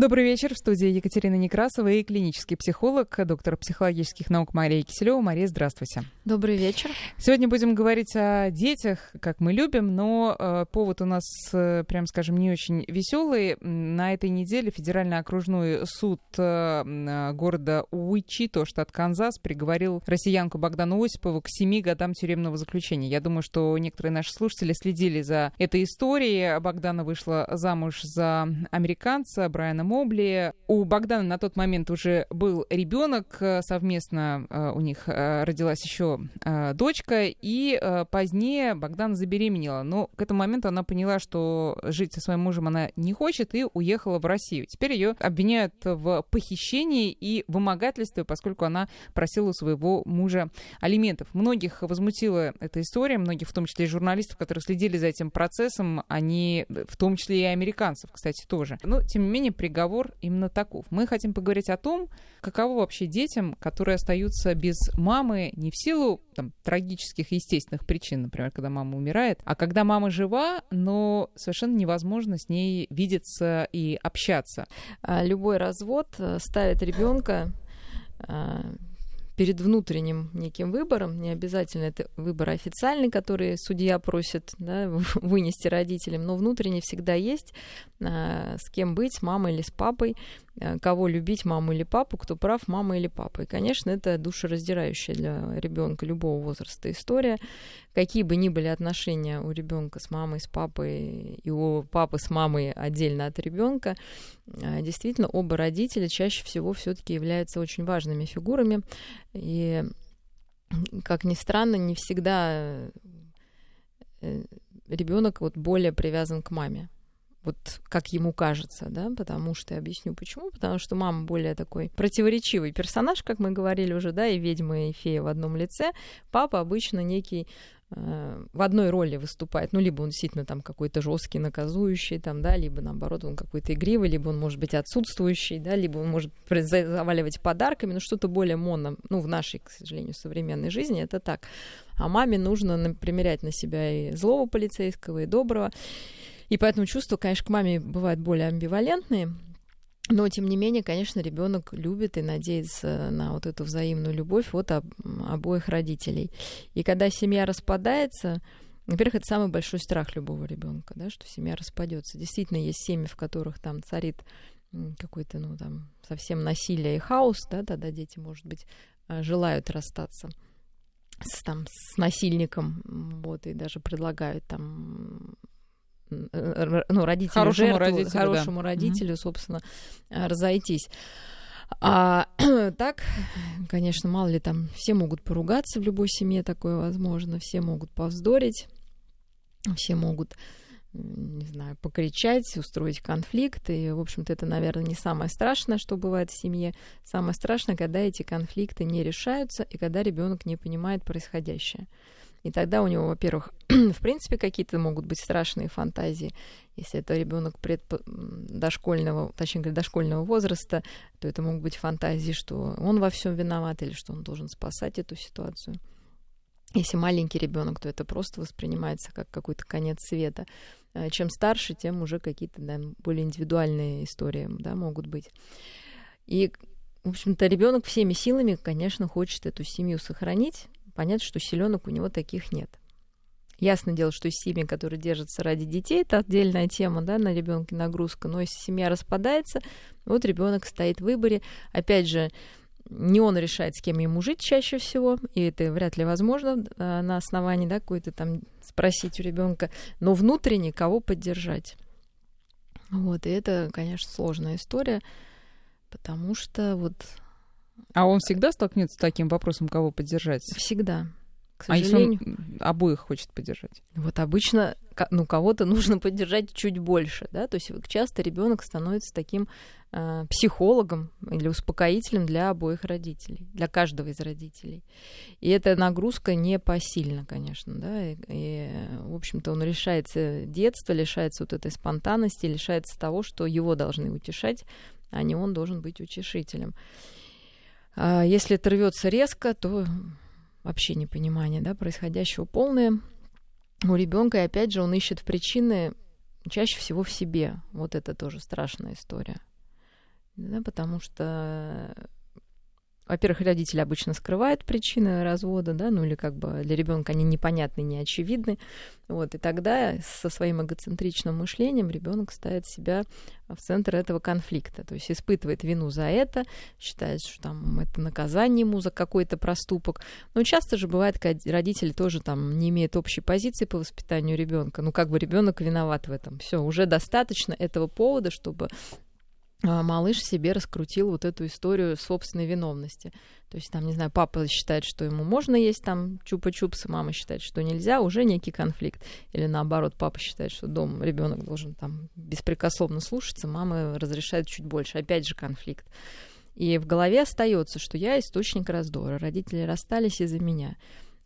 Добрый вечер. В студии Екатерина Некрасова и клинический психолог, доктор психологических наук Мария Киселева. Мария, здравствуйте. Добрый вечер. Сегодня будем говорить о детях, как мы любим, но э, повод у нас, э, прям скажем, не очень веселый. На этой неделе Федеральный окружной суд э, э города Уичито, штат Канзас, приговорил россиянку Богдану Осипову к семи годам тюремного заключения. Я думаю, что некоторые наши слушатели следили за этой историей. Богдана вышла замуж за американца Брайана Мобли. У Богдана на тот момент уже был ребенок, э, совместно э, у них э, родилась еще дочка, и позднее Богдан забеременела. Но к этому моменту она поняла, что жить со своим мужем она не хочет, и уехала в Россию. Теперь ее обвиняют в похищении и вымогательстве, поскольку она просила у своего мужа алиментов. Многих возмутила эта история, многих, в том числе и журналистов, которые следили за этим процессом, они, в том числе и американцев, кстати, тоже. Но, тем не менее, приговор именно таков. Мы хотим поговорить о том, каково вообще детям, которые остаются без мамы не в силу там, трагических естественных причин, например, когда мама умирает, а когда мама жива, но совершенно невозможно с ней видеться и общаться. А любой развод э, ставит ребенка а, перед внутренним неким выбором, не обязательно это выбор официальный, который судья просит да, вынести родителям, но внутренне всегда есть, а, с кем быть, с мамой или с папой, а, кого любить, маму или папу, кто прав, мама или папа. И, конечно, это душераздирающая для ребенка любого возраста история. Какие бы ни были отношения у ребенка с мамой, с папой, и у папы с мамой отдельно от ребенка, а, действительно, оба родителя чаще всего все-таки являются очень важными фигурами и, как ни странно, не всегда э, ребенок вот более привязан к маме. Вот как ему кажется, да, потому что я объясню почему. Потому что мама более такой противоречивый персонаж, как мы говорили уже, да, и ведьма, и фея в одном лице. Папа обычно некий в одной роли выступает. Ну, либо он действительно там какой-то жесткий, наказующий, там, да, либо наоборот он какой-то игривый, либо он может быть отсутствующий, да, либо он может заваливать подарками, ну, что-то более моно, ну, в нашей, к сожалению, современной жизни это так. А маме нужно примерять на себя и злого полицейского, и доброго. И поэтому чувства, конечно, к маме бывают более амбивалентные, но, тем не менее, конечно, ребенок любит и надеется на вот эту взаимную любовь от об, обоих родителей. И когда семья распадается, во-первых, это самый большой страх любого ребенка, да, что семья распадется. Действительно, есть семьи, в которых там царит какой-то, ну, там, совсем насилие и хаос, да, тогда дети, может быть, а, желают расстаться с, там, с насильником, вот, и даже предлагают там ну, родителю хорошему жертву, родителю, хорошему да. родителю, собственно, э, разойтись. А так, конечно, мало ли там, все могут поругаться в любой семье, такое возможно, все могут повздорить, все могут, не знаю, покричать, устроить конфликт, и, в общем-то, это, наверное, не самое страшное, что бывает в семье. Самое страшное, когда эти конфликты не решаются, и когда ребенок не понимает происходящее. И тогда у него, во-первых, в принципе, какие-то могут быть страшные фантазии. Если это ребенок предп... дошкольного, точнее говоря, дошкольного возраста, то это могут быть фантазии, что он во всем виноват или что он должен спасать эту ситуацию. Если маленький ребенок, то это просто воспринимается как какой-то конец света. Э, чем старше, тем уже какие-то да, более индивидуальные истории да, могут быть. И, в общем-то, ребенок всеми силами, конечно, хочет эту семью сохранить, понятно, что селенок у него таких нет. Ясно дело, что семьи, которые держатся ради детей, это отдельная тема, да, на ребенке нагрузка. Но если семья распадается, вот ребенок стоит в выборе. Опять же, не он решает, с кем ему жить чаще всего, и это вряд ли возможно а, на основании, да, какой-то там спросить у ребенка, но внутренне кого поддержать. Вот, и это, конечно, сложная история, потому что вот а он всегда столкнется с таким вопросом, кого поддержать? Всегда. К сожалению. А если он обоих хочет поддержать? Вот обычно, ну, кого-то нужно поддержать чуть больше, да, то есть часто ребенок становится таким э, психологом или успокоителем для обоих родителей, для каждого из родителей. И эта нагрузка не посильна, конечно, да, и, и в общем-то, он лишается детства, лишается вот этой спонтанности, лишается того, что его должны утешать, а не он должен быть утешителем. А если это рвется резко, то вообще непонимание да, происходящего полное у ребенка. И опять же, он ищет причины чаще всего в себе. Вот это тоже страшная история. да, потому что во-первых, родители обычно скрывают причины развода, да, ну или как бы для ребенка они непонятны, не очевидны. Вот, и тогда со своим эгоцентричным мышлением ребенок ставит себя в центр этого конфликта, то есть испытывает вину за это, считает, что там это наказание ему за какой-то проступок. Но часто же бывает, когда родители тоже там не имеют общей позиции по воспитанию ребенка, ну как бы ребенок виноват в этом. Все, уже достаточно этого повода, чтобы малыш себе раскрутил вот эту историю собственной виновности. То есть там, не знаю, папа считает, что ему можно есть там чупа-чупсы, мама считает, что нельзя, уже некий конфликт. Или наоборот, папа считает, что дом ребенок должен там беспрекословно слушаться, мама разрешает чуть больше. Опять же конфликт. И в голове остается, что я источник раздора, родители расстались из-за меня.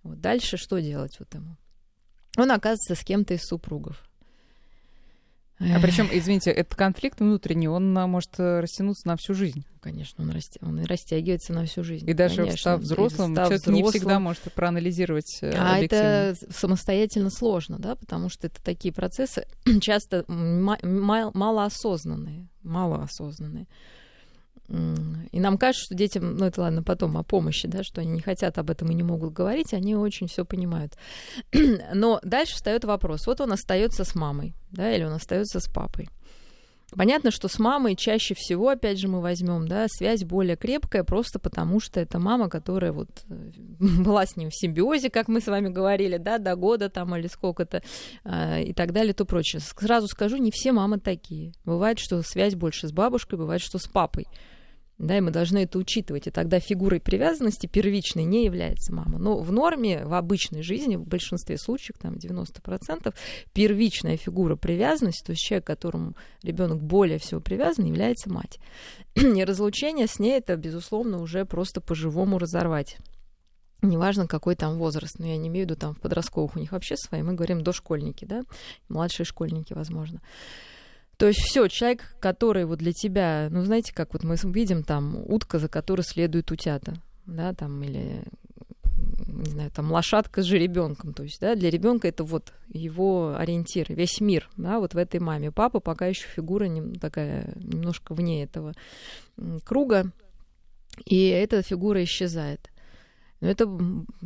Вот дальше что делать вот ему? Он оказывается с кем-то из супругов. А причем, извините, этот конфликт внутренний, он а, может э, растянуться на всю жизнь. Конечно, он, расти... он и растягивается на всю жизнь. И даже Конечно. став взрослым, став человек взрослым... не всегда может проанализировать э, А это самостоятельно сложно, да, потому что это такие процессы часто малоосознанные, малоосознанные. И нам кажется, что детям, ну это ладно, потом о помощи, да, что они не хотят об этом и не могут говорить, они очень все понимают. Но дальше встает вопрос: вот он остается с мамой, да, или он остается с папой. Понятно, что с мамой чаще всего, опять же, мы возьмем, да, связь более крепкая, просто потому что это мама, которая вот э, была с ним в симбиозе, как мы с вами говорили, да, до года там или сколько-то э, и так далее, то прочее. Сразу скажу, не все мамы такие. Бывает, что связь больше с бабушкой, бывает, что с папой. Да, и мы должны это учитывать. И тогда фигурой привязанности первичной не является мама. Но в норме, в обычной жизни, в большинстве случаев, там 90%, первичная фигура привязанности, то есть человек, к которому ребенок более всего привязан, является мать. И разлучение с ней это, безусловно, уже просто по-живому разорвать. Неважно, какой там возраст, но я не имею в виду там в подростковых у них вообще свои, мы говорим дошкольники, да, младшие школьники, возможно. То есть все, человек, который вот для тебя, ну знаете, как вот мы видим там утка, за которой следует утята, да, там или не знаю, там лошадка с жеребенком, то есть, да, для ребенка это вот его ориентир, весь мир, да, вот в этой маме. Папа пока еще фигура не, такая немножко вне этого круга, и эта фигура исчезает. Но это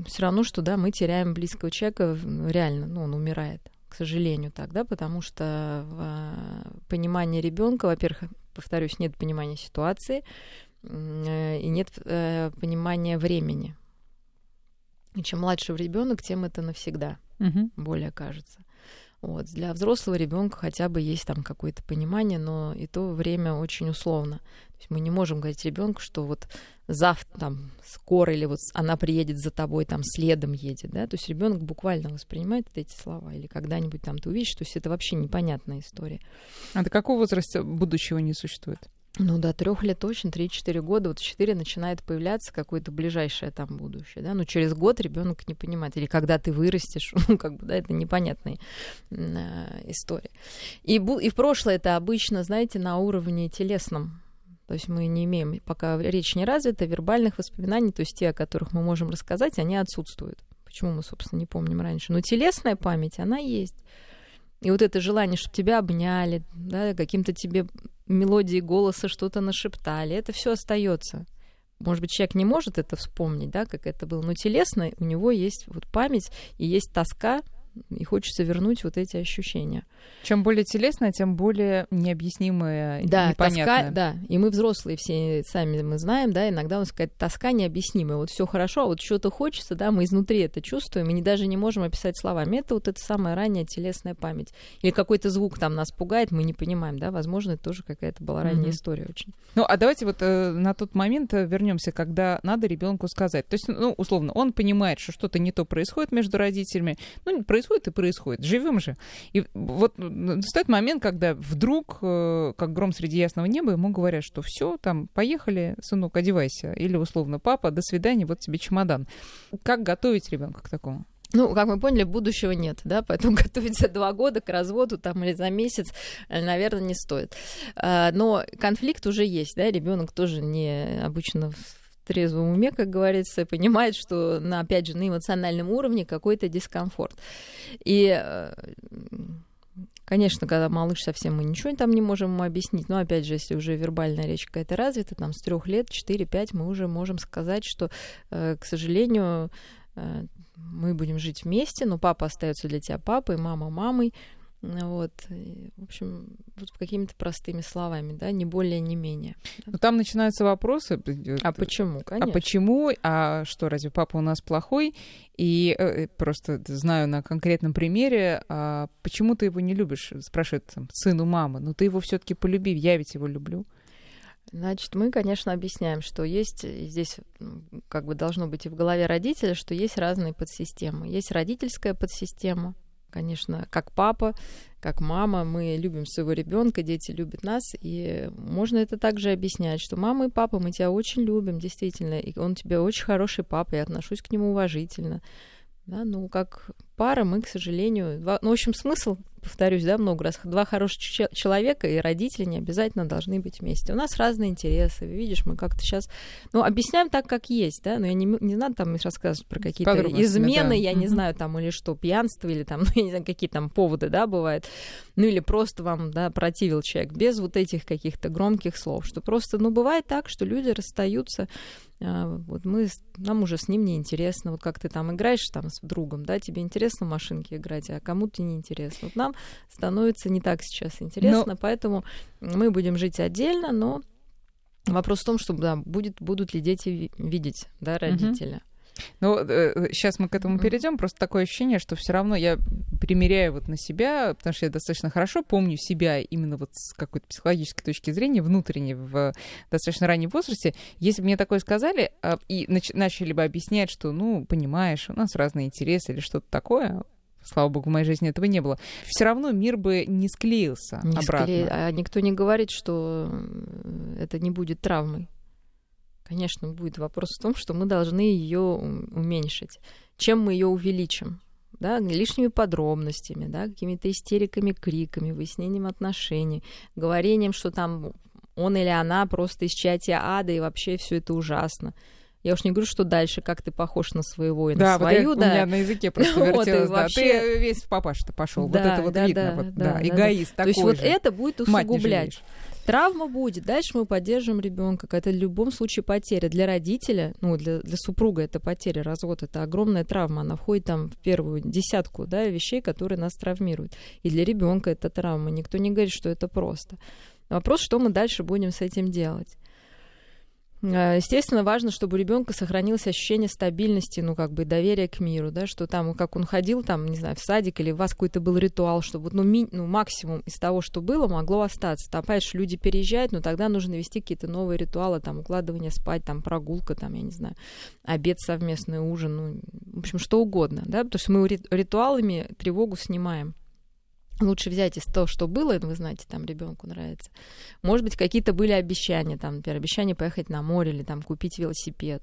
все равно, что, да, мы теряем близкого человека, реально, ну, он умирает к сожалению, так, да, потому что в а, понимании ребенка, во-первых, повторюсь, нет понимания ситуации э, и нет э, понимания времени. И чем младше ребенок, тем это навсегда, угу. более кажется. Вот. Для взрослого ребенка хотя бы есть там какое-то понимание, но и то время очень условно. То есть мы не можем говорить ребенку, что вот завтра, там, скоро, или вот она приедет за тобой, там, следом едет, да, то есть ребенок буквально воспринимает эти слова, или когда-нибудь там ты увидишь, то есть это вообще непонятная история. А до какого возраста будущего не существует? Ну, до трех лет точно, 3-4 года, вот 4 начинает появляться какое-то ближайшее там будущее, да, но через год ребенок не понимает, или когда ты вырастешь, ну, как бы, да, это непонятная э, история. И, и в прошлое это обычно, знаете, на уровне телесном, то есть мы не имеем, пока речь не развита, вербальных воспоминаний, то есть те, о которых мы можем рассказать, они отсутствуют. Почему мы, собственно, не помним раньше. Но телесная память, она есть. И вот это желание, чтобы тебя обняли, да, каким-то тебе мелодией голоса что-то нашептали, это все остается. Может быть, человек не может это вспомнить, да, как это было, но телесно у него есть вот память и есть тоска и хочется вернуть вот эти ощущения. Чем более телесное, тем более необъяснимое, да, непонятное. Тоска, да, и мы взрослые все сами мы знаем, да, иногда у нас какая-то тоска необъяснимая. Вот все хорошо, а вот что-то хочется, да, мы изнутри это чувствуем, и не, даже не можем описать словами. Это вот эта самая ранняя телесная память. Или какой-то звук там нас пугает, мы не понимаем, да, возможно, это тоже какая-то была ранняя mm-hmm. история очень. Ну, а давайте вот э, на тот момент э, вернемся, когда надо ребенку сказать. То есть, ну, условно, он понимает, что что-то не то происходит между родителями. Ну, происходит и происходит. Живем же. И вот стоит момент, когда вдруг, э, как гром среди ясного неба, ему говорят, что все, там, поехали, сынок, одевайся. Или условно, папа, до свидания, вот тебе чемодан. Как готовить ребенка к такому? Ну, как мы поняли, будущего нет, да, поэтому готовить за два года к разводу там или за месяц, э, наверное, не стоит. А, но конфликт уже есть, да, ребенок тоже не обычно трезвом уме, как говорится, понимает, что, на, опять же, на эмоциональном уровне какой-то дискомфорт. И э, Конечно, когда малыш совсем мы ничего там не можем ему объяснить, но опять же, если уже вербальная речь какая-то развита, там с трех лет, 4-5, мы уже можем сказать, что, э, к сожалению, э, мы будем жить вместе, но папа остается для тебя папой, мама мамой, вот, в общем, вот какими-то простыми словами, да, не более, не менее. Но ну, там начинаются вопросы. А почему, а конечно. А почему? А что, разве папа у нас плохой? И э, просто знаю на конкретном примере, а почему ты его не любишь? Спрашивает там, сын у мамы. Ну ты его все таки полюби, я ведь его люблю. Значит, мы, конечно, объясняем, что есть здесь, как бы должно быть и в голове родителя, что есть разные подсистемы. Есть родительская подсистема, конечно, как папа, как мама, мы любим своего ребенка, дети любят нас, и можно это также объяснять, что мама и папа, мы тебя очень любим, действительно, и он тебе очень хороший папа, я отношусь к нему уважительно. Да, ну, как пара, мы, к сожалению... Ну, в общем, смысл, повторюсь, да, много раз. Два хороших человека и родители не обязательно должны быть вместе. У нас разные интересы. Видишь, мы как-то сейчас... Ну, объясняем так, как есть, да, но я не, не надо там рассказывать про какие-то измены, да. я не знаю, там, или что, пьянство, или там, ну, я не знаю, какие там поводы, да, бывают. Ну, или просто вам, да, противил человек без вот этих каких-то громких слов, что просто, ну, бывает так, что люди расстаются а, вот мы, нам уже с ним не интересно, вот как ты там играешь там с другом, да, тебе интересно в машинке играть, а кому-то не интересно. Вот нам становится не так сейчас интересно, но... поэтому мы будем жить отдельно, но вопрос в том, что да, будет, будут ли дети видеть, да, родителя. Угу. Ну, э, сейчас мы к этому перейдем. Просто такое ощущение, что все равно я примеряю вот на себя, потому что я достаточно хорошо помню себя именно вот с какой-то психологической точки зрения, внутренне, в достаточно раннем возрасте. Если бы мне такое сказали а, и нач- начали бы объяснять, что, ну, понимаешь, у нас разные интересы или что-то такое, слава богу, в моей жизни этого не было, все равно мир бы не склеился не обратно. Скле... А никто не говорит, что это не будет травмой. Конечно, будет вопрос в том, что мы должны ее уменьшить. Чем мы ее увеличим? Да, лишними подробностями, да, какими-то истериками, криками, выяснением отношений, говорением, что там он или она просто из чатия ада, и вообще все это ужасно. Я уж не говорю, что дальше, как ты похож на своего и на да, свою, вот я, да. У меня на языке просто вертелось, вот, да. Вообще... Ты весь в папаша-то пошел. Да, вот это вот да, видно, да, вот, да, да, эгоист да. такой То есть же. вот это будет усугублять. Травма будет. Дальше мы поддержим ребенка. Это в любом случае потеря. Для родителя, ну, для, для супруга это потеря, развод, это огромная травма. Она входит там в первую десятку да, вещей, которые нас травмируют. И для ребенка это травма. Никто не говорит, что это просто. Вопрос, что мы дальше будем с этим делать. А, естественно, важно, чтобы у ребенка сохранилось ощущение стабильности, ну, как бы доверия к миру, да, что там, как он ходил, там, не знаю, в садик, или у вас какой-то был ритуал, чтобы, ну, ми, ну максимум из того, что было, могло остаться. Там, же, люди переезжают, но тогда нужно вести какие-то новые ритуалы, там, укладывание спать, там, прогулка, там, я не знаю, обед совместный, ужин, ну, в общем, что угодно, да, потому что мы ритуалами тревогу снимаем. Лучше взять из того, что было, вы знаете, там ребенку нравится. Может быть, какие-то были обещания, там, например, обещание поехать на море или там купить велосипед.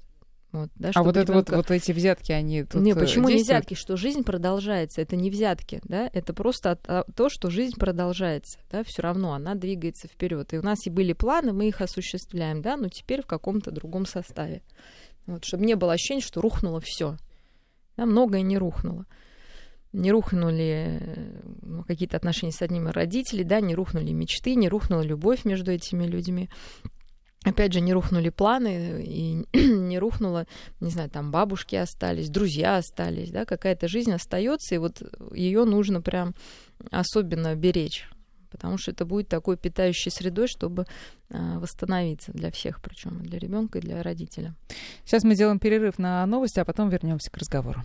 Вот, да, а вот, ребенка... это вот, вот эти взятки, они тут Не, почему действуют? не взятки? Что жизнь продолжается. Это не взятки, да, это просто то, что жизнь продолжается, да, все равно она двигается вперед. И у нас и были планы, мы их осуществляем, да, но теперь в каком-то другом составе. Вот, чтобы не было ощущения, что рухнуло все. Да, многое не рухнуло не рухнули ну, какие-то отношения с одним из родителей, да, не рухнули мечты, не рухнула любовь между этими людьми. Опять же, не рухнули планы, и не рухнуло, не знаю, там бабушки остались, друзья остались, да, какая-то жизнь остается, и вот ее нужно прям особенно беречь потому что это будет такой питающей средой, чтобы э, восстановиться для всех, причем для ребенка и для родителя. Сейчас мы делаем перерыв на новости, а потом вернемся к разговору.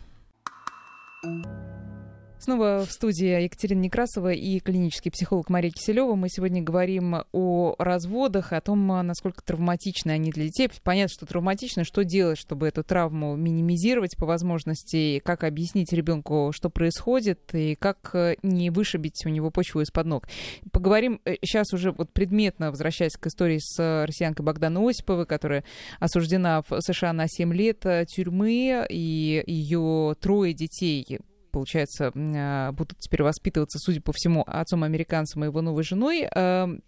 Снова в студии Екатерина Некрасова и клинический психолог Мария Киселева. Мы сегодня говорим о разводах, о том, насколько травматичны они для детей. Понятно, что травматично. Что делать, чтобы эту травму минимизировать по возможности? Как объяснить ребенку, что происходит, и как не вышибить у него почву из-под ног? Поговорим сейчас э, уже вот предметно, возвращаясь к истории с россиянкой Богданой Осиповой, которая осуждена в США на 7 лет тюрьмы, и ее трое детей получается, а, будут теперь воспитываться, судя по всему, отцом-американцем и его новой женой, эм,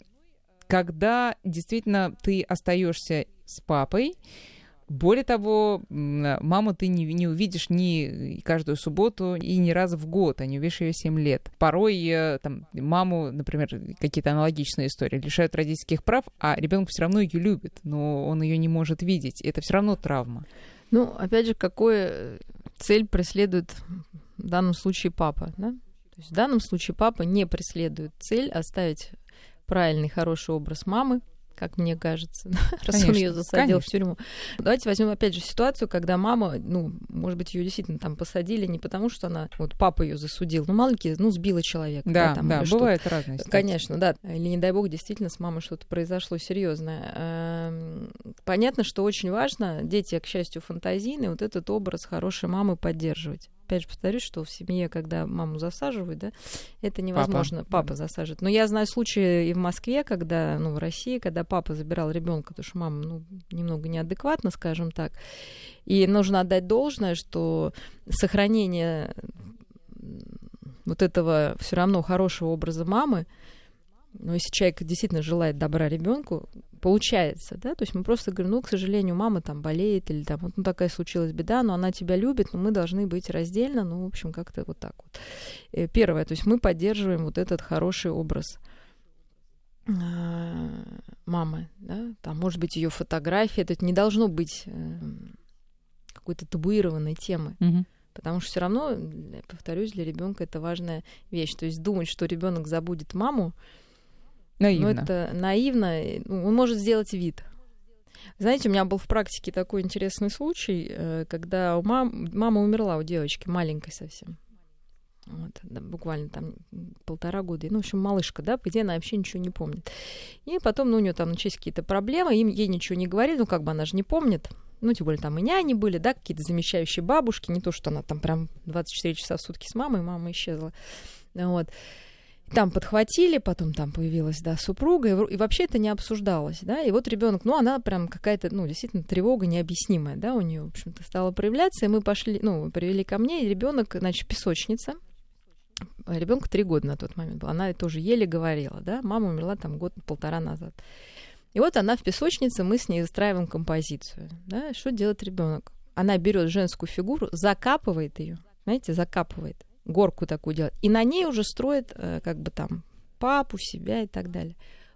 когда действительно ты остаешься с папой, Более того, маму ты не, не увидишь ни каждую субботу и ни разу в год, а не увидишь ее 7 лет. Порой э, там, маму, например, какие-то аналогичные истории, лишают родительских прав, а ребенок все равно ее любит, но он ее не может видеть. Это все равно травма. Ну, опять же, какую цель преследует в данном случае папа, да? То есть в данном случае папа не преследует цель оставить правильный, хороший образ мамы, как мне кажется, раз он ее засадил конечно. в тюрьму. Давайте возьмем опять же ситуацию, когда мама, ну, может быть, ее действительно там посадили не потому, что она, вот папа ее засудил, ну, маленький, ну, сбила человека. Да, да, там, да бывает разные ситуации. Конечно, да. Или, не дай бог, действительно с мамой что-то произошло серьезное. Эм, понятно, что очень важно, дети, к счастью, фантазийные, вот этот образ хорошей мамы поддерживать опять же повторюсь, что в семье, когда маму засаживают, да, это невозможно. Папа, папа засаживает. Но я знаю случаи и в Москве, когда, ну, в России, когда папа забирал ребенка, потому что мама, ну, немного неадекватна, скажем так. И нужно отдать должное, что сохранение вот этого все равно хорошего образа мамы, но если человек действительно желает добра ребенку, получается, да, то есть мы просто говорим, ну, к сожалению, мама там болеет или там, вот ну, такая случилась беда, но она тебя любит, но мы должны быть раздельно, ну, в общем, как-то вот так вот. Э, первое, то есть мы поддерживаем вот этот хороший образ а, мамы, да, там, может быть, ее фотография, это не должно быть эм, какой-то табуированной темы. Mm-hmm. Потому что все равно, повторюсь, для ребенка это важная вещь. То есть думать, что ребенок забудет маму, Наивно. Ну, это наивно. Ну, он может сделать вид. Знаете, у меня был в практике такой интересный случай, э, когда у мам... мама умерла у девочки, маленькой совсем. Вот, да, буквально там полтора года. Ну, в общем, малышка, да, по она вообще ничего не помнит. И потом, ну, у нее там начались какие-то проблемы, им, ей ничего не говорили, ну, как бы она же не помнит. Ну, тем более там и няни были, да, какие-то замещающие бабушки, не то, что она там прям 24 часа в сутки с мамой, мама исчезла. Вот там подхватили, потом там появилась, да, супруга, и, и вообще это не обсуждалось, да, и вот ребенок, ну, она прям какая-то, ну, действительно, тревога необъяснимая, да, у нее, в общем-то, стала проявляться, и мы пошли, ну, привели ко мне, и ребенок, значит, песочница, ребенку три года на тот момент был, она тоже еле говорила, да, мама умерла там год-полтора назад. И вот она в песочнице, мы с ней устраиваем композицию, да, что делает ребенок? Она берет женскую фигуру, закапывает ее, знаете, закапывает, горку такую делать. И на ней уже строит, э, как бы там, папу, себя и так далее.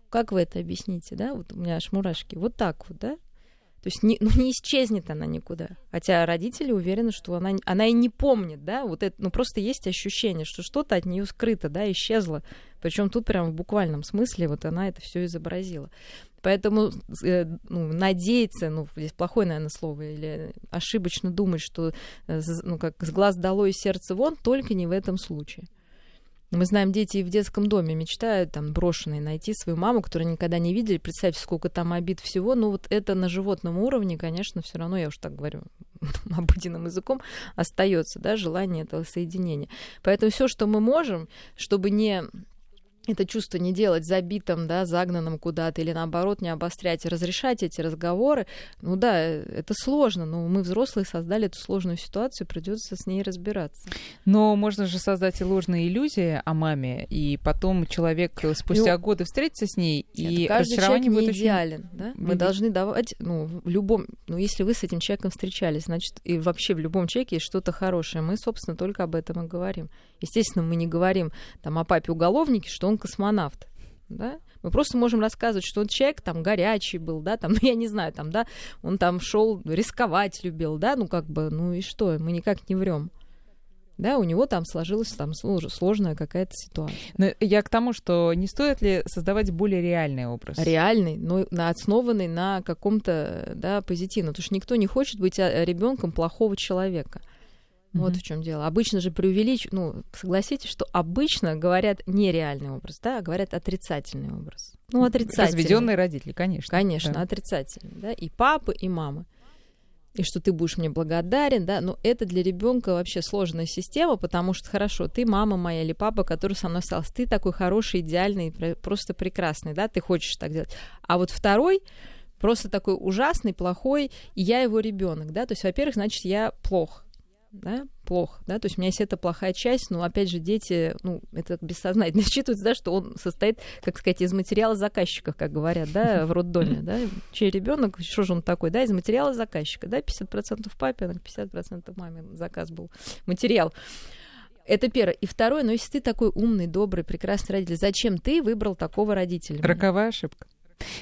Как вы это объясните, да? Вот у меня аж мурашки. Вот так вот, да? То есть не, ну, не исчезнет она никуда. Хотя родители уверены, что она, она и не помнит, да, вот это, ну просто есть ощущение, что что-то от нее скрыто, да, исчезло. Причем тут прям в буквальном смысле вот она это все изобразила. Поэтому э, ну, надеяться, ну, здесь плохое, наверное, слово, или ошибочно думать, что э, ну, как с глаз долой, из сердца вон, только не в этом случае. Мы знаем, дети и в детском доме мечтают там брошенные найти свою маму, которую никогда не видели. Представьте, сколько там обид всего. Но вот это на животном уровне, конечно, все равно, я уж так говорю обыденным языком, остается, да, желание этого соединения. Поэтому все, что мы можем, чтобы не это чувство не делать забитым, да, загнанным куда-то, или наоборот не обострять, разрешать эти разговоры. Ну да, это сложно, но мы взрослые создали эту сложную ситуацию, придется с ней разбираться. Но можно же создать и ложные иллюзии о маме, и потом человек спустя ну, годы встретится с ней, и каждый человек не будет идеален, очень... да? Мы должны давать, ну, в любом, ну, если вы с этим человеком встречались, значит, и вообще в любом человеке есть что-то хорошее. Мы, собственно, только об этом и говорим. Естественно, мы не говорим там о папе уголовнике, что он космонавт. Да? Мы просто можем рассказывать, что он человек там горячий был, да, там, ну, я не знаю, там, да, он там шел рисковать любил, да, ну, как бы, ну и что, мы никак не врем. Да, у него там сложилась там сложная какая-то ситуация. Но я к тому, что не стоит ли создавать более реальный образ? Реальный, но основанный на каком-то да, позитивном. Потому что никто не хочет быть а, ребенком плохого человека. Вот mm-hmm. в чем дело. Обычно же преувеличивают, ну, согласитесь, что обычно говорят нереальный образ, да, а говорят отрицательный образ. Ну, отрицательный. Разведенные родители, конечно. Конечно, да. отрицательный, да, и папы, и мамы. И что ты будешь мне благодарен, да, но это для ребенка вообще сложная система, потому что хорошо, ты мама моя или папа, который со мной остался, ты такой хороший, идеальный, просто прекрасный, да, ты хочешь так делать. А вот второй просто такой ужасный, плохой, и я его ребенок, да, то есть, во-первых, значит, я плох, да, плохо, да, то есть у меня есть эта плохая часть, но опять же дети, ну, это бессознательно считывается, да, что он состоит, как сказать, из материала заказчика, как говорят, да, в роддоме, да, чей ребенок, что же он такой, да, из материала заказчика, да, 50% папе, 50% маме заказ был, материал. Это первое. И второе, но если ты такой умный, добрый, прекрасный родитель, зачем ты выбрал такого родителя? Роковая ошибка.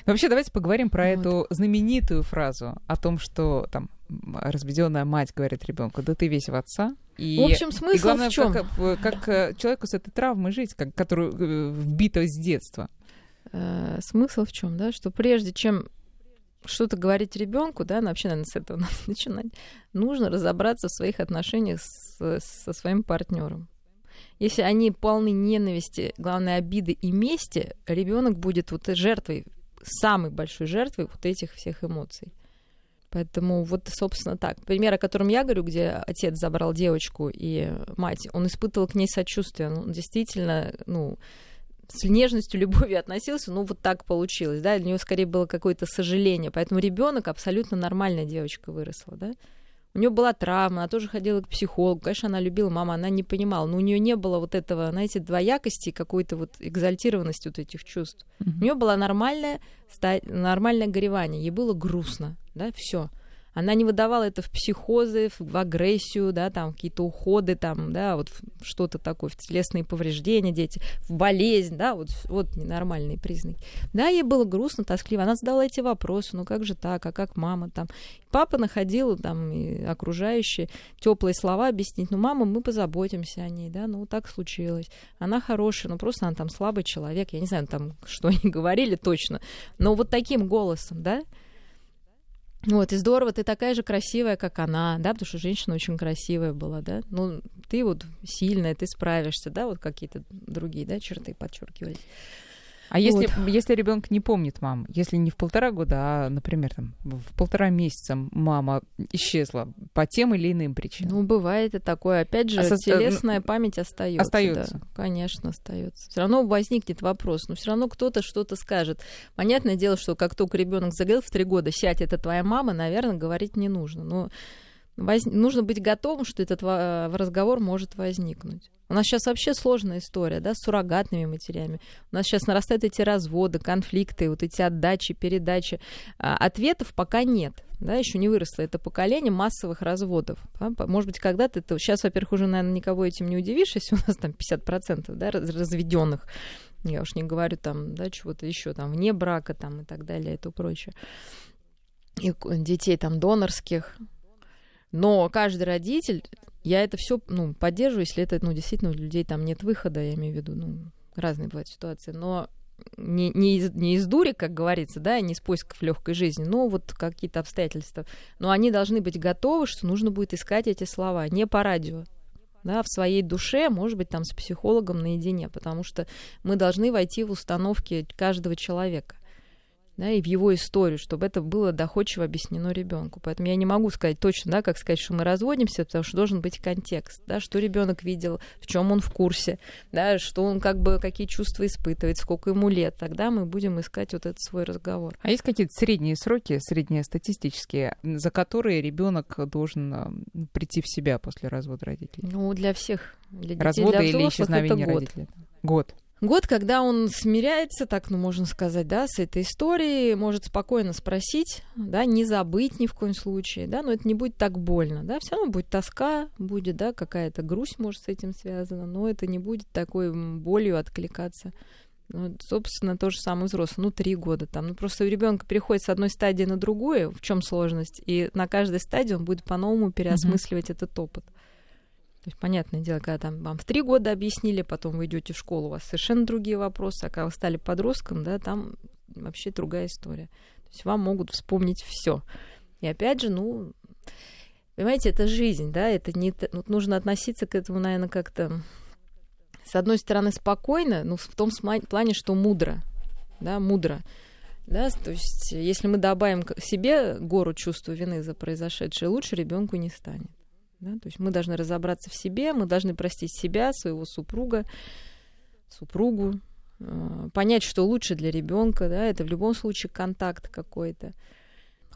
Вообще, давайте поговорим про вот. эту знаменитую фразу о том, что там разведенная мать говорит ребенку, да ты весь в отца. И, в общем, смысл и главное, в чем? Как, э, как э, человеку с этой травмой жить, как, которую э, вбита с детства. Э, смысл в чем, да, что прежде чем что-то говорить ребенку, да, ну, вообще, наверное, с этого надо начинать, нужно разобраться в своих отношениях с, со своим партнером. Если они полны ненависти, главной обиды и мести, ребенок будет вот жертвой, самой большой жертвой вот этих всех эмоций. Поэтому вот, собственно, так. Пример, о котором я говорю, где отец забрал девочку и мать, он испытывал к ней сочувствие. Он действительно, ну, с нежностью, любовью относился, ну вот так получилось, да, для него скорее было какое-то сожаление, поэтому ребенок абсолютно нормальная девочка выросла, да. У нее была травма, она тоже ходила к психологу. Конечно, она любила маму, она не понимала. Но у нее не было вот этого, знаете, двоякости, какой-то вот экзальтированности вот этих чувств. Mm-hmm. У нее была нормальная, нормальное горевание. Ей было грустно, да, все. Она не выдавала это в психозы, в агрессию, да, там какие-то уходы, там, да, вот что-то такое, в телесные повреждения дети, в болезнь, да, вот, вот ненормальные признаки. Да, ей было грустно, тоскливо. Она задала эти вопросы, ну как же так, а как мама там. Папа находил там и окружающие теплые слова объяснить, ну мама, мы позаботимся о ней, да, ну так случилось. Она хорошая, ну просто она там слабый человек, я не знаю там, что они говорили точно, но вот таким голосом, да, вот, и здорово, ты такая же красивая, как она, да, потому что женщина очень красивая была, да. Ну, ты вот сильная, ты справишься, да, вот какие-то другие, да, черты подчеркивать. А если, вот. если ребенок не помнит маму, если не в полтора года, а, например, там, в полтора месяца мама исчезла по тем или иным причинам? Ну, бывает и такое. Опять же, а со... телесная память остается. Остается. Да, конечно, остается. Все равно возникнет вопрос, но все равно кто-то что-то скажет. Понятное дело, что как только ребенок заговорил в три года, сядь, это твоя мама, наверное, говорить не нужно. Но воз... нужно быть готовым, что этот разговор может возникнуть. У нас сейчас вообще сложная история, да, с суррогатными матерями. У нас сейчас нарастают эти разводы, конфликты, вот эти отдачи, передачи. А, ответов пока нет, да, еще не выросло это поколение массовых разводов. Да? Может быть, когда-то это... Сейчас, во-первых, уже, наверное, никого этим не удивишь, если у нас там 50% да, разведенных. Я уж не говорю там, да, чего-то еще там вне брака там и так далее, и то прочее. И детей там донорских, но каждый родитель, я это все ну, поддерживаю, если это ну, действительно у людей там нет выхода, я имею в виду, ну, разные бывают ситуации, но не, не, из, не из дури, как говорится, да, не из поисков легкой жизни, но вот какие-то обстоятельства. Но они должны быть готовы, что нужно будет искать эти слова не по радио, да, в своей душе, может быть, там с психологом наедине, потому что мы должны войти в установки каждого человека да, и в его историю, чтобы это было доходчиво объяснено ребенку. Поэтому я не могу сказать точно, да, как сказать, что мы разводимся, потому что должен быть контекст, да, что ребенок видел, в чем он в курсе, да, что он как бы какие чувства испытывает, сколько ему лет. Тогда мы будем искать вот этот свой разговор. А есть какие-то средние сроки, средние статистические, за которые ребенок должен а, прийти в себя после развода родителей? Ну, для всех. Для детей, Развода для или исчезновения родителей? Год. Год, когда он смиряется, так, ну, можно сказать, да, с этой историей, может спокойно спросить, да, не забыть ни в коем случае, да, но это не будет так больно, да, все равно будет тоска, будет, да, какая-то грусть, может, с этим связана, но это не будет такой болью откликаться. Ну, собственно, то же самое взрослый, ну, три года там. Ну, просто у ребенка переходит с одной стадии на другую, в чем сложность, и на каждой стадии он будет по-новому переосмысливать mm-hmm. этот опыт. То есть, понятное дело, когда там вам в три года объяснили, потом вы идете в школу, у вас совершенно другие вопросы, а когда вы стали подростком, да, там вообще другая история. То есть вам могут вспомнить все. И опять же, ну, понимаете, это жизнь, да, это не... Вот нужно относиться к этому, наверное, как-то с одной стороны спокойно, но в том плане, что мудро, да, мудро. Да, то есть, если мы добавим к себе гору чувства вины за произошедшее, лучше ребенку не станет. Да? То есть мы должны разобраться в себе, мы должны простить себя, своего супруга, супругу, э, понять, что лучше для ребенка, да, это в любом случае контакт какой-то.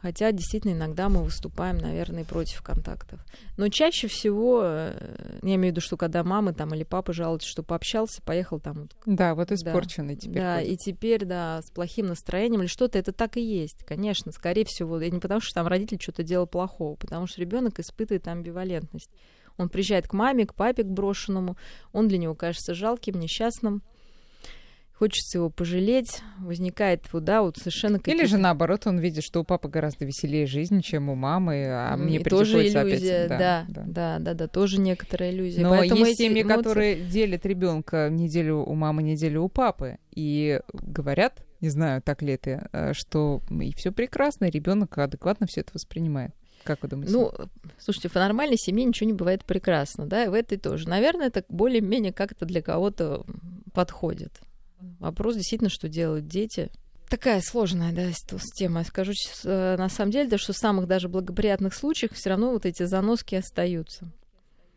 Хотя действительно иногда мы выступаем, наверное, против контактов. Но чаще всего, э, я имею в виду, что когда мамы там или папа жалуются, что пообщался, поехал там. Да, вот испорченный да, теперь. Да, ходит. и теперь, да, с плохим настроением или что-то, это так и есть, конечно, скорее всего. И не потому, что там родитель что-то делал плохого, потому что ребенок испытывает амбивалентность. Он приезжает к маме, к папе, к брошенному, он для него кажется жалким, несчастным, хочется его пожалеть, возникает вот, да, вот совершенно Или же наоборот, он видит, что у папы гораздо веселее жизнь, чем у мамы, а мне и тоже иллюзия, опять... да, да, да, да, да, да, тоже некоторая иллюзия. Но Поэтому есть семьи, эмоции... которые делят ребенка неделю у мамы, неделю у папы, и говорят, не знаю, так ли это, э, что и все прекрасно, ребенок адекватно все это воспринимает. Как вы думаете? Ну, слушайте, в нормальной семье ничего не бывает прекрасно, да, и в этой тоже. Наверное, это более-менее как-то для кого-то подходит. Вопрос действительно, что делают дети. Такая сложная, да, тема. Скажу э, на самом деле, да, что в самых даже благоприятных случаях все равно вот эти заноски остаются.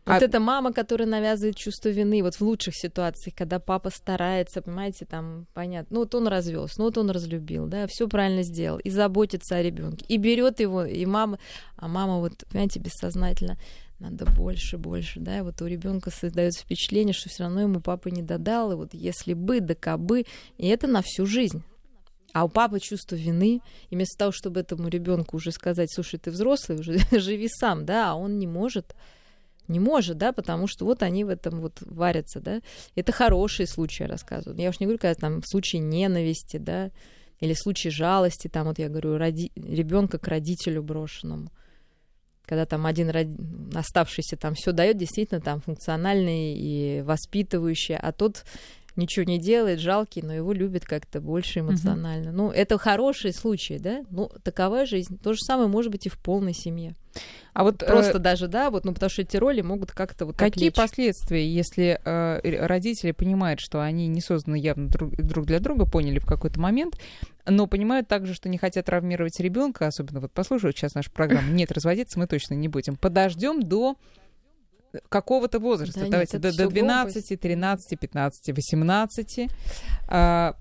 Вот а... эта мама, которая навязывает чувство вины, вот в лучших ситуациях, когда папа старается, понимаете, там понятно, ну вот он развелся, ну вот он разлюбил, да, все правильно сделал, и заботится о ребенке, и берет его, и мама, а мама вот, понимаете, бессознательно, надо больше, больше, да, и вот у ребенка создается впечатление, что все равно ему папа не додал, и вот если бы, да кабы, и это на всю жизнь. А у папы чувство вины, и вместо того, чтобы этому ребенку уже сказать, слушай, ты взрослый, уже живи сам, да, а он не может, не может, да, потому что вот они в этом вот варятся, да. Это хорошие случаи, рассказывают. Я уж не говорю, когда там в ненависти, да, или в жалости, там вот я говорю, роди... ребенка к родителю брошенному когда там один оставшийся там все дает, действительно там функциональный и воспитывающий, а тот ничего не делает, жалкий, но его любят как-то больше эмоционально. Mm-hmm. Ну, это хороший случай, да? Ну, такова жизнь. То же самое может быть и в полной семье. А вот просто э, даже, да, вот, ну потому что эти роли могут как-то вот какие лечь. последствия, если э, родители понимают, что они не созданы явно друг, друг для друга, поняли в какой-то момент, но понимают также, что не хотят травмировать ребенка, особенно вот послушают сейчас нашу программу, нет, разводиться мы точно не будем. Подождем до какого-то возраста. Да Давайте нет, до, до 12, глупость. 13, 15, 18. А,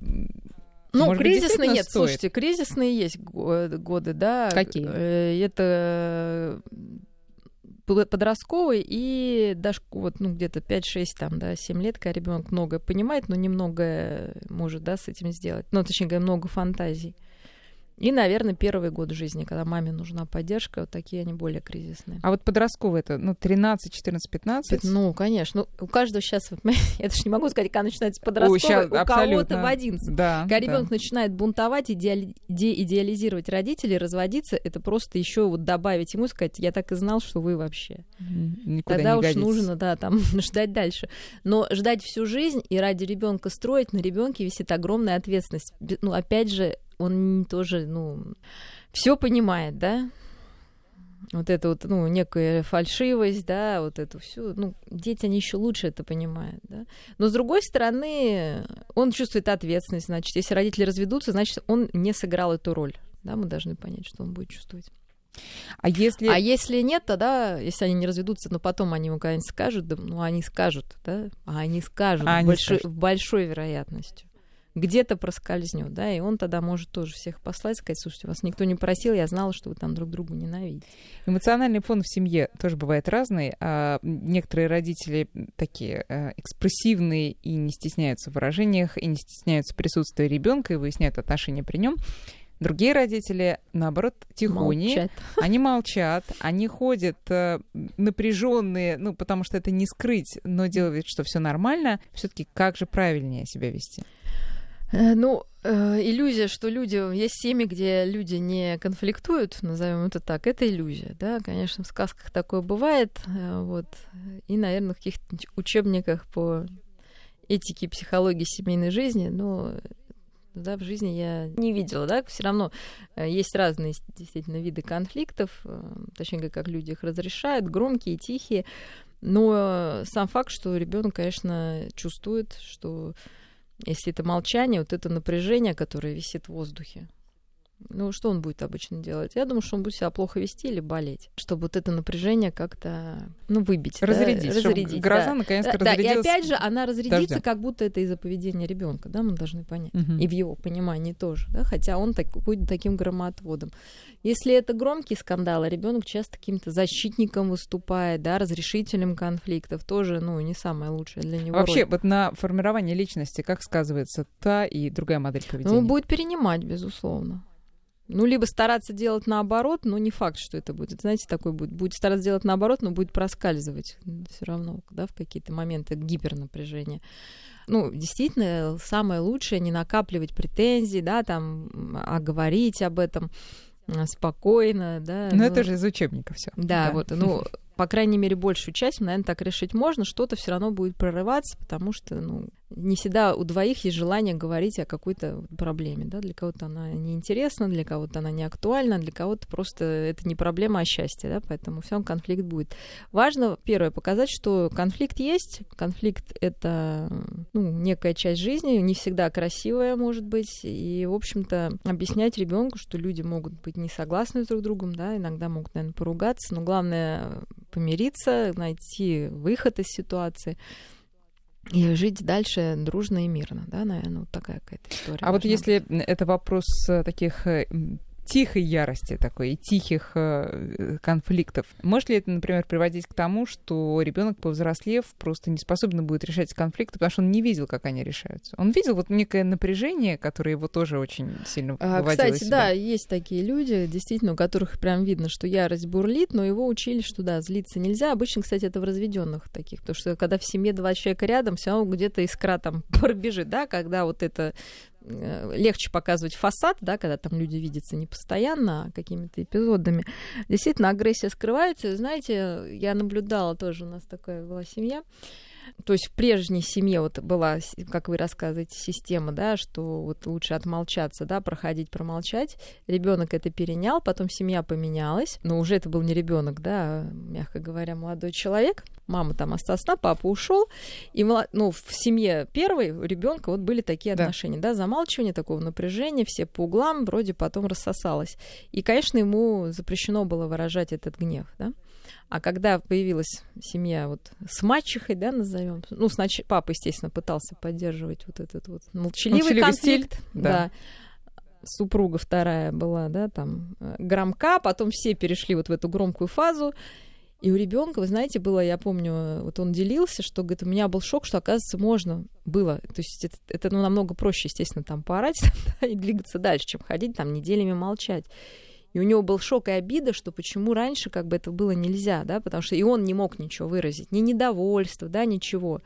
ну, Может кризисные быть, нет, стоит? слушайте, кризисные есть годы, да. Какие? Э, это подростковый и даже вот, ну, где-то 5-6, там, да, 7 лет, когда ребенок многое понимает, но немного может, да, с этим сделать. Ну, точнее говоря, много фантазий. И, наверное, первый год жизни, когда маме нужна поддержка, вот такие они более кризисные. А вот подростковые это, ну, 13, 14, 15? Ну, конечно. Ну, у каждого сейчас, я даже не могу сказать, когда начинается подростковый, сейчас, у кого-то в 11. Да, когда да. ребенок начинает бунтовать, идеали... идеализировать родителей, разводиться, это просто еще вот добавить ему, сказать, я так и знал, что вы вообще. Никуда Тогда уж годится. нужно, да, там, ждать дальше. Но ждать всю жизнь и ради ребенка строить, на ребенке висит огромная ответственность. Ну, опять же, он тоже, ну, все понимает, да, вот это вот, ну, некая фальшивость, да, вот эту всю, ну, дети, они еще лучше это понимают, да. Но, с другой стороны, он чувствует ответственность, значит, если родители разведутся, значит, он не сыграл эту роль, да, мы должны понять, что он будет чувствовать. А если... а если нет, тогда, если они не разведутся, но потом они ему когда-нибудь скажут, да, ну, они скажут, да, а они скажут, а большой, скажут. большой вероятностью где-то проскользнет, да, и он тогда может тоже всех послать, сказать, слушайте, вас никто не просил, я знала, что вы там друг другу ненавидите. Эмоциональный фон в семье тоже бывает разный. А некоторые родители такие э, экспрессивные и не стесняются в выражениях, и не стесняются присутствия ребенка и выясняют отношения при нем. Другие родители, наоборот, тихоние. Молчат. Они молчат, они ходят э, напряженные, ну, потому что это не скрыть, но делают, что все нормально. Все-таки как же правильнее себя вести? Э, ну, э, иллюзия, что люди... Есть семьи, где люди не конфликтуют, назовем это так, это иллюзия, да, конечно, в сказках такое бывает, э, вот, и, наверное, в каких-то учебниках по этике психологии семейной жизни, но да, в жизни я не видела, да, все равно есть разные действительно виды конфликтов, точнее, как люди их разрешают, громкие, тихие, но сам факт, что ребенок, конечно, чувствует, что если это молчание, вот это напряжение, которое висит в воздухе. Ну, что он будет обычно делать? Я думаю, что он будет себя плохо вести или болеть, чтобы вот это напряжение как-то, ну, выбить. Разрядить. Да? Разрядить, гроза да. наконец-то да, разрядилась. И опять же, она разрядится, дождем. как будто это из-за поведения ребенка, да, мы должны понять. Мгм. И в его понимании тоже, да, хотя он так, будет таким громоотводом. Если это громкий скандал, а ребенок часто каким-то защитником выступает, да, разрешителем конфликтов, тоже, ну, не самое лучшее для него. Вообще, роль. вот на формирование личности как сказывается та и другая модель поведения? Ну, он будет перенимать, безусловно. Ну, либо стараться делать наоборот, но не факт, что это будет. Знаете, такой будет. Будет стараться делать наоборот, но будет проскальзывать все равно, да, в какие-то моменты гипернапряжения. Ну, действительно, самое лучшее не накапливать претензий, да, там, а говорить об этом а, спокойно, да. Но ну, это же из учебника все. Да, вот, ну, по крайней мере, большую часть, наверное, так решить можно, что-то все равно будет прорываться, потому что, ну, не всегда у двоих есть желание говорить о какой-то проблеме, да, для кого-то она неинтересна, для кого-то она не актуальна, для кого-то просто это не проблема, а счастье, да, поэтому все конфликт будет. Важно, первое, показать, что конфликт есть, конфликт — это, ну, некая часть жизни, не всегда красивая, может быть, и, в общем-то, объяснять ребенку, что люди могут быть не согласны друг с другом, да, иногда могут, наверное, поругаться, но главное помириться, найти выход из ситуации и жить дальше дружно и мирно, да, наверное, вот такая какая-то история. А вот если это вопрос э, таких э, тихой ярости такой и тихих э, конфликтов, может ли это, например, приводить к тому, что ребенок, повзрослев, просто не способен будет решать конфликты, потому что он не видел, как они решаются? Он видел вот некое напряжение, которое его тоже очень сильно А, выводило Кстати, себя. да, есть такие люди, действительно, у которых прям видно, что ярость бурлит, но его учили, что да, злиться нельзя. Обычно, кстати, это в разведенных таких, потому что когда в семье два человека рядом, все равно где-то искра там пробежит, да, когда вот это легче показывать фасад, да, когда там люди видятся не постоянно, а какими-то эпизодами. Действительно, агрессия скрывается. Знаете, я наблюдала тоже, у нас такая была семья, то есть в прежней семье вот была, как вы рассказываете, система, да, что вот лучше отмолчаться, да, проходить, промолчать. Ребенок это перенял, потом семья поменялась, но уже это был не ребенок, да, а, мягко говоря, молодой человек. Мама там осталась одна, папа ушел, и ну, в семье первой у ребенка вот были такие Да. отношения, да, замалчивание, такого напряжения, все по углам, вроде потом рассосалось. И, конечно, ему запрещено было выражать этот гнев, да. А когда появилась семья вот с мачехой, да, назовем, ну, сначала папа, естественно, пытался поддерживать вот этот вот молчаливый, Молчаливый конфликт, стиль, да. да. Супруга вторая была, да, там э, громка, потом все перешли вот в эту громкую фазу. И у ребенка, вы знаете, было, я помню, вот он делился, что, говорит, у меня был шок, что, оказывается, можно было. То есть это, это ну, намного проще, естественно, там поорать да, и двигаться дальше, чем ходить там неделями молчать. И у него был шок и обида, что почему раньше как бы это было нельзя, да, потому что и он не мог ничего выразить, ни недовольства, да, ничего.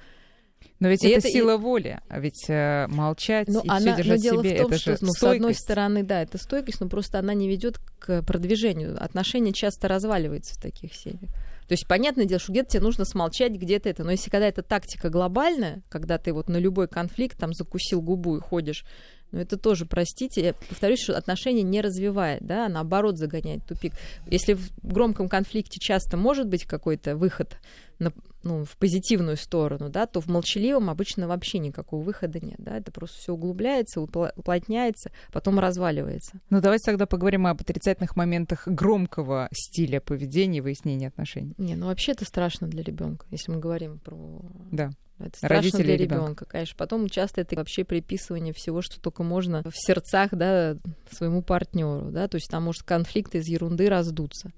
Но ведь И это, это и- сила воли, а ведь э, молчать Ну, и она, все но держать в дело себе, в том, это что, же ну, с одной стойкость. стороны, да, это стойкость, но просто она не ведет к продвижению. Отношения часто разваливаются в таких семьях. То есть, понятное дело, что где-то тебе нужно смолчать, где-то это. Но если когда это тактика глобальная, когда ты вот на любой конфликт там закусил губу и ходишь, ну это тоже, простите, я повторюсь, что отношения не развивает, да, а наоборот загоняет тупик. Если в громком конфликте часто может быть какой-то выход на, ну, в позитивную сторону, да, то в молчаливом обычно вообще никакого выхода нет, да, это просто все углубляется, уплотняется, потом разваливается. Ну, давайте тогда поговорим об отрицательных моментах громкого стиля поведения и выяснения отношений. Не, ну вообще это страшно для ребенка, если мы говорим про Да. Это страшно Родители для ребенка, конечно. Потом часто это вообще приписывание всего, что только можно в сердцах, да, своему партнеру, да, то есть там может конфликты из ерунды раздуться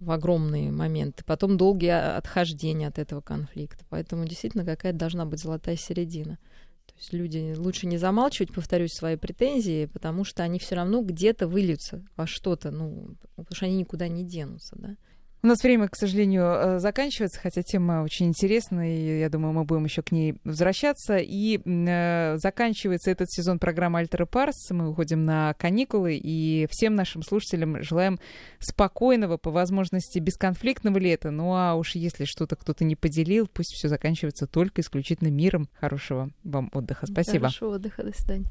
в огромные моменты. Потом долгие о- отхождения от этого конфликта. Поэтому действительно какая-то должна быть золотая середина. То есть люди лучше не замалчивать, повторюсь, свои претензии, потому что они все равно где-то выльются во что-то, ну, потому что они никуда не денутся, да. У нас время, к сожалению, э, заканчивается, хотя тема очень интересная, и я думаю, мы будем еще к ней возвращаться. И э, заканчивается этот сезон программы Альтера Парс. Мы уходим на каникулы, и всем нашим слушателям желаем спокойного, по возможности бесконфликтного лета. Ну а уж если что-то кто-то не поделил, пусть все заканчивается только исключительно миром. Хорошего вам отдыха. Спасибо. Хорошего отдыха, до свидания.